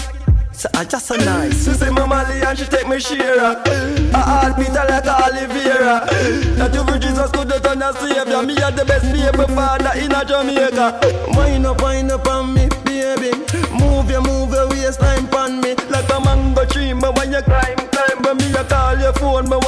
So I just so nice. She say my Molly and she take me share. I heart beat her like a Oliveira. That you for Jesus could have done a savior. Me are the best baby father in a Jamaica. Wind up, wind up on me, baby. Move your, move your waistline on me like a mango tree. But when you climb, climb, but me you call your phone, but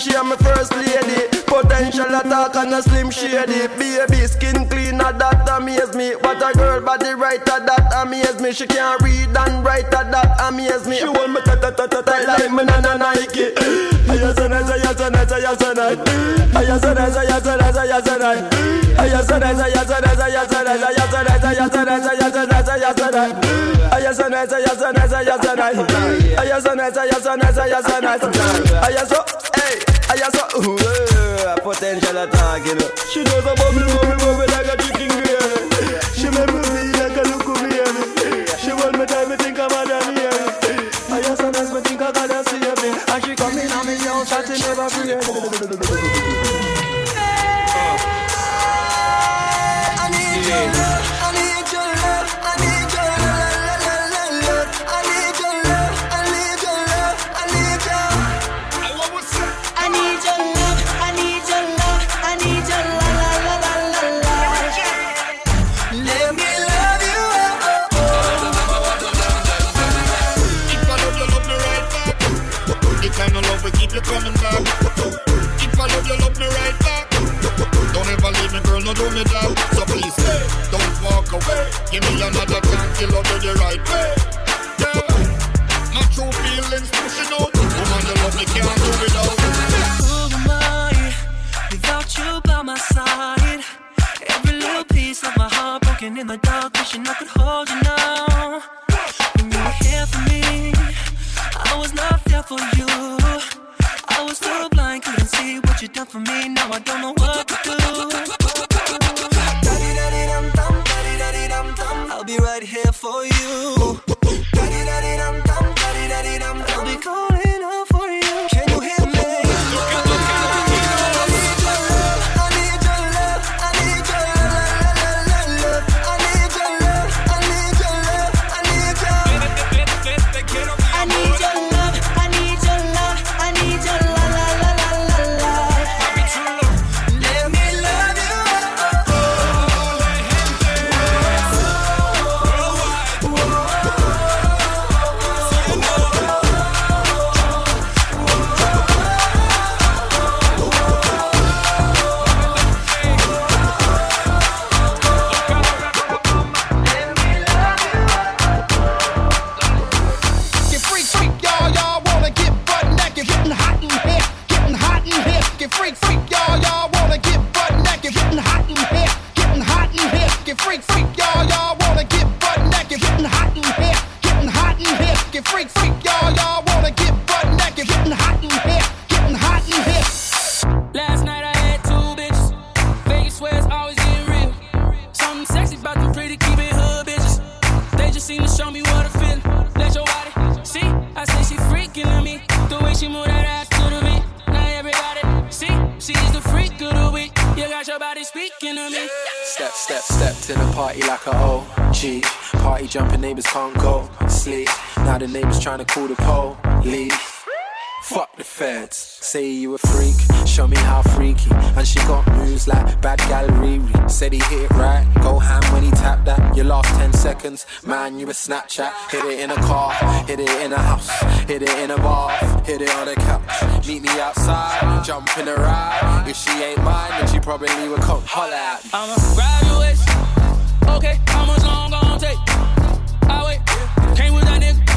she and my first lady. Potential attack and a slim shady. Baby skin cleaner, that amaze me. What a girl body writer, that amaze me. She can't read and write, that amaze me. She want me ta ta ta ta ta like me na na Nike. Aya so nice, aya so nice, aya so nice. Aya so nice, aya so nice, aya so nice. Aya so nice, so, ooh, yeah, potential attack, you know. She does a bubble, bubble, bubble like a chicken gravy. She make me feel like a look baby. She want me time, me think I'm a Danny. Aya so nice, me think I gotta see me. And she come on me house, and never free. Give me another chance to love you the right way. Yeah, my true feelings pushing out. Woman, you love me, can't do without. Who am I without you by my side? Every little piece of my heart broken in the dark, wishing I could hold you right here for you. I'll be trying to call the police. Fuck the feds. Say you a freak, show me how freaky. And she got moves like bad gallery. Said he hit it right, go ham when he tapped that. Your last 10 seconds, man, you a Snapchat. Hit it in a car, hit it in a house, hit it in a bar, hit it on a couch. Meet me outside, jump in a ride. If she ain't mine, then she probably would come holler at me. I'ma grab your waist. Okay, how much long gon' take? I wait. Came with that nigga.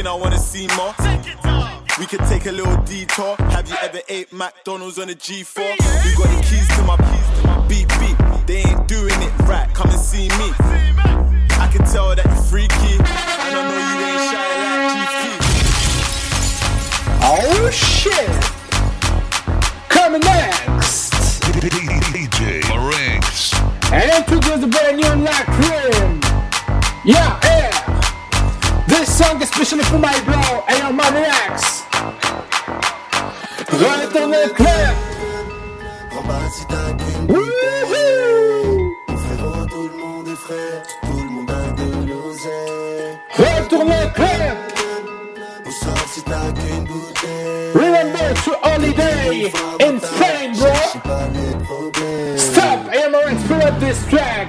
Showing off your skin, I wanna see more. We could take a little detour. Have you ever ate McDonald's on a G4? You got the keys to my beep beep. They ain't doing it right. Come and see me. I can tell that you're freaky, and I know you ain't shy like GT. Oh shit! Coming next! DJ Marinx. And introduce the brand new Lacrim! Yeah, yeah! This song is especially for my bro and your X! Retourne le club! Wouhou! Frérot, tout le monde est frère, tout le monde a de l'oseille. Retourne le sort si t'as qu'une bouteille. Remember to holiday in Spain, bro! Stop! I am through this track!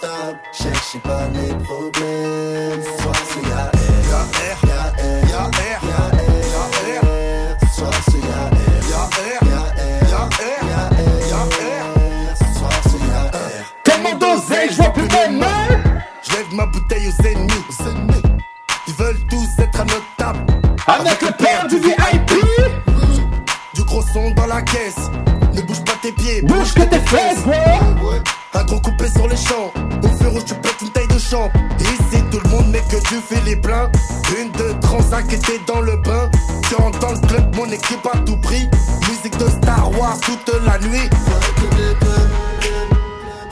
table, cherchez pas les problèmes. C'est y'a R, y'a R, y'a R, y'a R, y'a R. Soit c'est y'a R, y'a R, y'a R, y'a R, y'a R, y'a R. Soit c'est y'a R. Tellement dosé, je vois plus mes mains! Je lève ma bouteille aux ennemis. Ils veulent tous être à notre table. Avec le père du VIP! Du gros son dans la caisse. Ne bouge pas tes pieds, Bouge que tes fesses, bro! Gros coupé sur les champs. Au feu rouge, tu pètes une taille de champ. Ici, tout le monde met que les pleins. Une de transac était dans le bain. Tu rentres dans le club, mon équipe à tout prix. Musique de Star Wars toute la nuit.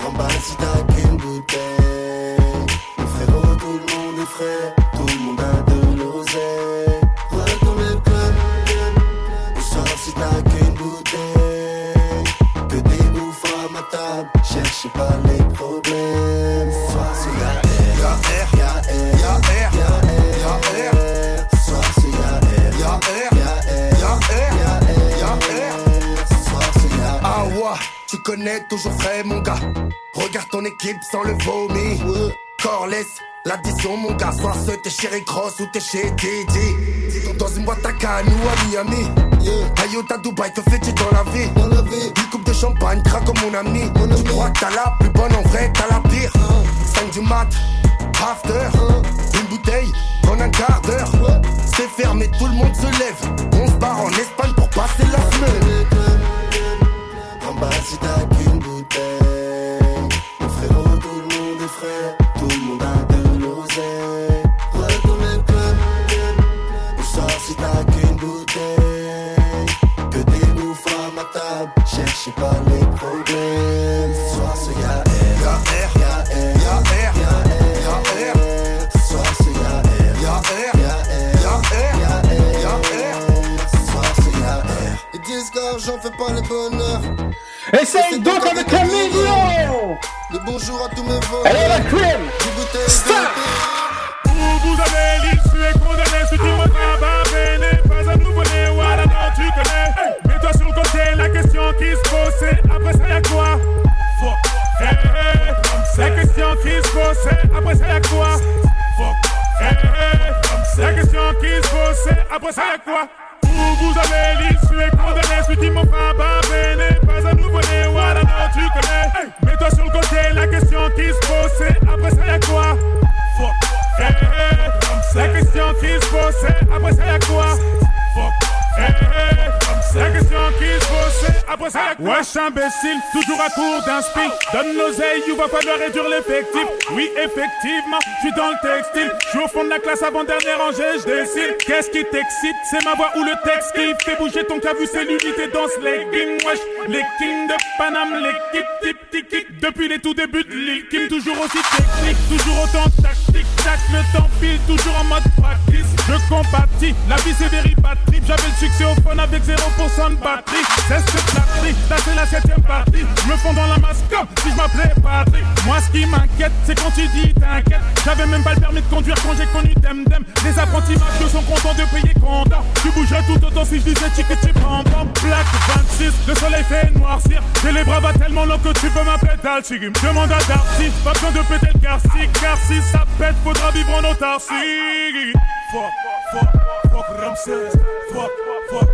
En bas si t'as qu'une bouteille frérot, tout le monde est frère toujours frais mon gars. Regarde ton équipe sans le vomi. Corless, l'addition mon gars. Soit ce t'es chez Rick Ross ou t'es chez Didi. Dans une boîte à canne ou à Miami. Ayota Dubaï te fait dans la vie? Une coupe de champagne, craque comme mon ami. Tu crois que t'as la plus bonne en vrai, t'as la pire. 5 du mat, after. Une bouteille en un quart d'heure. C'est fermé, tout le monde se lève. On se barre en Espagne pour passer la semaine. Bas si t'as qu'une bouteille. Mon frérot, tout le monde est frère Tout le monde a de l'oseille. Retourne le club Ou sort si t'as qu'une bouteille? Que des bouffes à ma table Cherchez pas les Essaye donc avec un million! Le bonjour à tous mes. Elle est la crème! Stop! Vous avez l'issue est condamné, ce qui me pas bene. Pas un nouveau-né, voilà, non, tu connais. Mets-toi sur le côté, la question qui se pose, c'est après ça y'a quoi? Fuck. Hey, hey. La question qui se pose, c'est après ça y'a quoi? Fuck. Hey, qui se possède, après ça y'a quoi? Où vous avez l'issue condamné, celui qui fera pas béné Pas Mets-toi sur le côté, la question qui se pose, après ça y'a quoi? La question qui se pose, après ça y'a quoi? Wesh imbécile, toujours à court d'inspi. Donne l'oseille, il va falloir réduire l'effectif. Oui effectivement, je suis dans le textile. Je suis au fond de la classe avant dernière rangée, je décide. Qu'est-ce qui t'excite? C'est ma voix ou le texte qui fait bouger ton cas vu c'est l'unité dans ce legging. Wesh, les kings de Paname, l'équipe tip tic tic Depuis les tout débuts de Kim Toujours aussi technique, toujours autant tactique Tac, le temps file, toujours en mode practice. Je compatis, la vie c'est very J'avais le succès au phone avec 0% de batterie. C'est cette batterie, là c'est la septième partie. Je me fonds dans la masse comme si je m'appelais Patrick. Moi ce qui m'inquiète, c'est quand tu dis t'inquiète. J'avais même pas le permis de conduire quand j'ai connu Dem Dem Les apprentis mafieux sont contents de payer comptant Tu bougerais tout autant si je disais chic et chip en bam Black 26, le soleil fait noircir. J'ai les bras tellement longs que tu peux m'appeler Dalchigim. Demande à Darcy, pas besoin de péter le garci Car si ça pète, faudra vivre en autarcie. Fuck, fuck, fuck Ramsès. Fuck, fuck,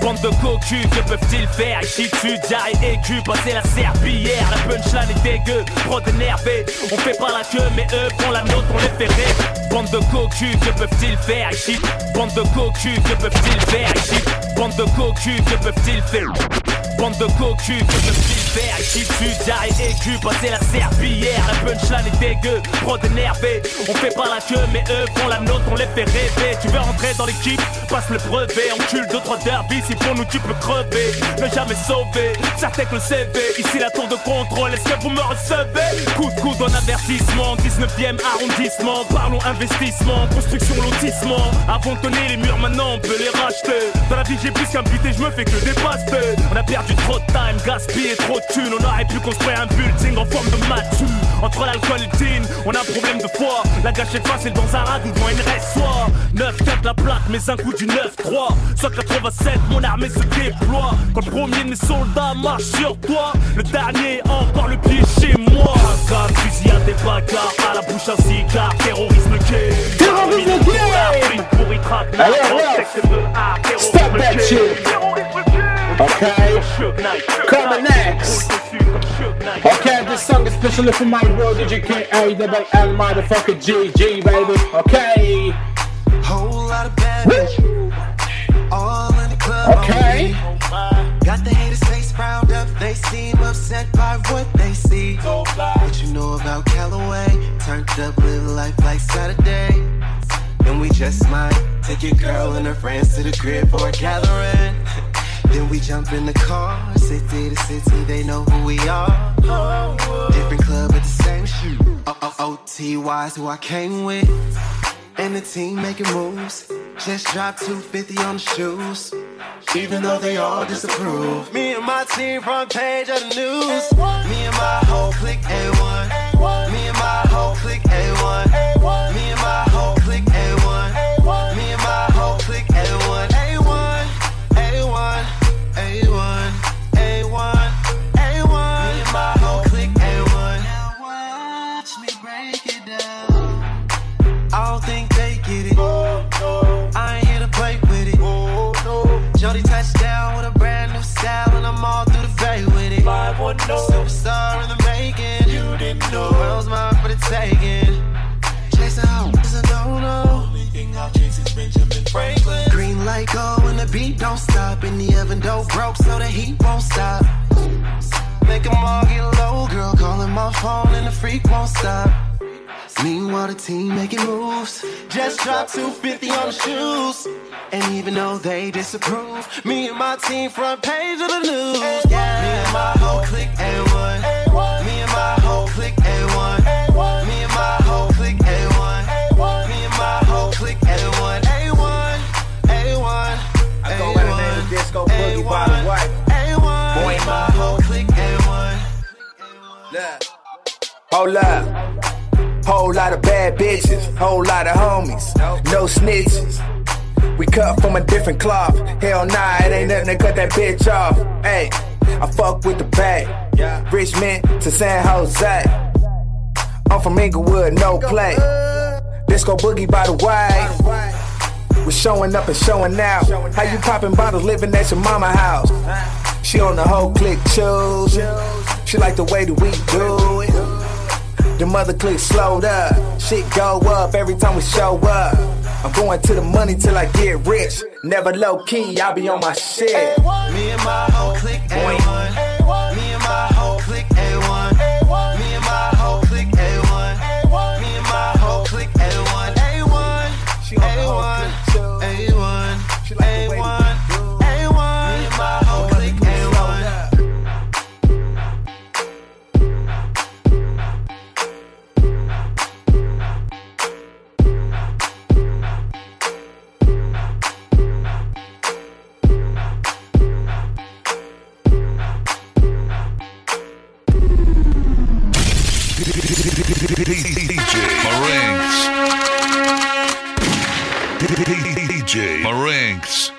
Bande de cocus, que peuvent-ils faire? Ici tu diarrhée aiguë, passer la serpillière. La punchline est dégueu, prod énervé On fait pas la queue mais eux font la nôtre, on les fait rêver. Bande de cocus, que peuvent-ils faire? Ici Bande de cocus, que peuvent-ils faire? Ici Bande de cocus, que peuvent-ils faire? Bande de peuvent-ils faire ici tu diarrhée aiguë, passer la serpillière La punchline est dégueu, prod énervé On fait pas la queue mais eux font la nôtre, on les fait rêver. Tu veux rentrer dans l'équipe, passe le brevet. Encule 2-3 derby, si pour nous tu peux crever. Ne jamais sauver, certain que le CV Ici la tour de contrôle, est-ce que vous me recevez? Coup de coude en avertissement, 19ème arrondissement. Parlons investissement, construction, lotissement. Avant de les murs, maintenant on peut les racheter. Dans la vie j'ai plus qu'un but et je me fais que dépasser On a perdu trop de time, gaspillé trop de thunes. On aurait pu construire un building en forme de matou Entre l'alcool et le tin, on a un problème de foi. La gâchette facile dans un ragoût devant une reste soit 9-4 la plaque, mais un coup du 9-3 Soit 87, mon armée se déploie. Quand le premier de mes soldats marche sur toi Le dernier encore le pied chez moi. Comme fusillade des bagarres à la bouche un cigare Terrorisme gay. Terrorisme gay. Allez, allez. Stop that shit. Okay. Coming next. Okay, this song is especially for my bro DJ K-A double L motherfucker GG baby. Okay. Whole lot of bad bitch. All in the club. Okay. Got the haters face proud up. They seem upset by what they see. What you know about Callaway? Turned up, live life like Saturday. And we just might take your girl and her friends to the crib for a gathering. Then we jump in the car, city to city, they know who we are. Different club at the same shoe. O-O-O-T-Y's who I came with. And the team making moves. Just dropped 250 on the shoes. Even though they all disapprove. Me and my team front page of the news. Me and my whole clique A1. Beat don't stop, and the oven dough broke so the heat won't stop. Make 'em all get low, girl. Calling my phone and the freak won't stop. Meanwhile, the team making moves. Just dropped 250 on the shoes. And even though they disapprove, me and my team front page of the news. Yeah. Me and my whole clique A1. Me Hold up. Whole lot of bad bitches, whole lot of homies, no snitches. We cut from a different cloth. Hell nah, it ain't nothing to cut that bitch off. Hey, I fuck with the bag. Richmond to San Jose. I'm from Inglewood, no play. Disco boogie by the way. We're showing up and showing out. How you popping bottles living at your mama house? She on the whole click choose. She like the way that we do it. The mother click slowed up. Shit go up every time we show up. I'm going to the money till I get rich. Never low key, I be on my shit. Me and my whole clique A1. DJ Marinx. DJ Marinx.